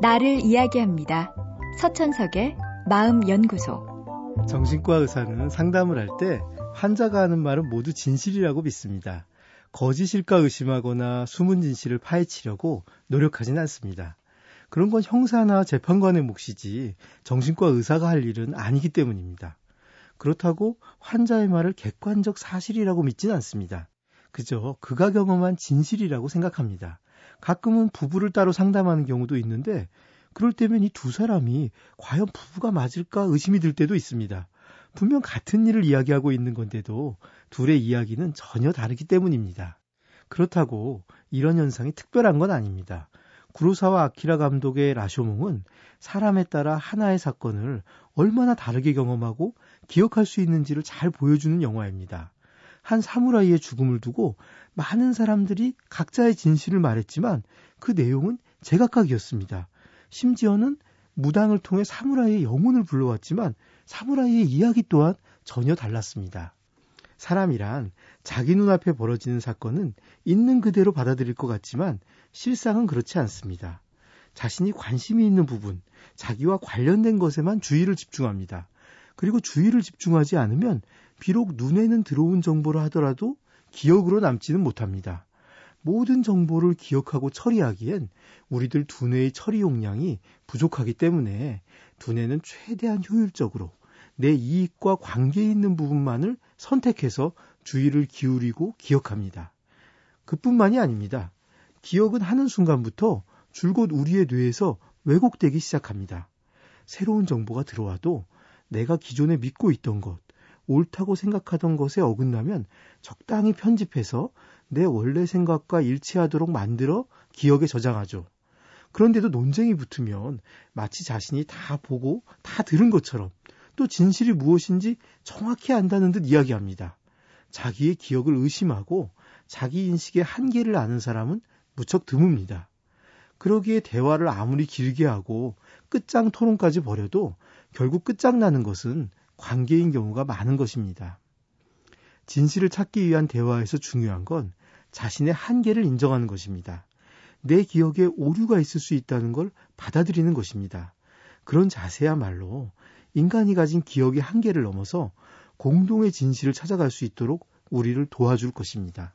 나를 이야기합니다. 서천석의 마음연구소. 정신과 의사는 상담을 할 때 환자가 하는 말은 모두 진실이라고 믿습니다. 거짓일까 의심하거나 숨은 진실을 파헤치려고 노력하진 않습니다. 그런 건 형사나 재판관의 몫이지 정신과 의사가 할 일은 아니기 때문입니다. 그렇다고 환자의 말을 객관적 사실이라고 믿진 않습니다. 그저 그가 경험한 진실이라고 생각합니다. 가끔은 부부를 따로 상담하는 경우도 있는데 그럴 때면 이 두 사람이 과연 부부가 맞을까 의심이 들 때도 있습니다. 분명 같은 일을 이야기하고 있는 건데도 둘의 이야기는 전혀 다르기 때문입니다. 그렇다고 이런 현상이 특별한 건 아닙니다. 구로사와 아키라 감독의 라쇼몽은 사람에 따라 하나의 사건을 얼마나 다르게 경험하고 기억할 수 있는지를 잘 보여주는 영화입니다. 한 사무라이의 죽음을 두고 많은 사람들이 각자의 진실을 말했지만 그 내용은 제각각이었습니다. 심지어는 무당을 통해 사무라이의 영혼을 불러왔지만 사무라이의 이야기 또한 전혀 달랐습니다. 사람이란 자기 눈앞에 벌어지는 사건은 있는 그대로 받아들일 것 같지만 실상은 그렇지 않습니다. 자신이 관심이 있는 부분, 자기와 관련된 것에만 주의를 집중합니다. 그리고 주의를 집중하지 않으면 비록 눈에는 들어온 정보를 하더라도 기억으로 남지는 못합니다. 모든 정보를 기억하고 처리하기엔 우리들 두뇌의 처리 용량이 부족하기 때문에 두뇌는 최대한 효율적으로 내 이익과 관계 있는 부분만을 선택해서 주의를 기울이고 기억합니다. 그뿐만이 아닙니다. 기억은 하는 순간부터 줄곧 우리의 뇌에서 왜곡되기 시작합니다. 새로운 정보가 들어와도 내가 기존에 믿고 있던 것, 옳다고 생각하던 것에 어긋나면 적당히 편집해서 내 원래 생각과 일치하도록 만들어 기억에 저장하죠. 그런데도 논쟁이 붙으면 마치 자신이 다 보고 다 들은 것처럼 또 진실이 무엇인지 정확히 안다는 듯 이야기합니다. 자기의 기억을 의심하고 자기 인식의 한계를 아는 사람은 무척 드뭅니다. 그러기에 대화를 아무리 길게 하고 끝장 토론까지 벌여도 결국 끝장나는 것은 관계인 경우가 많은 것입니다. 진실을 찾기 위한 대화에서 중요한 건 자신의 한계를 인정하는 것입니다. 내 기억에 오류가 있을 수 있다는 걸 받아들이는 것입니다. 그런 자세야말로 인간이 가진 기억의 한계를 넘어서 공동의 진실을 찾아갈 수 있도록 우리를 도와줄 것입니다.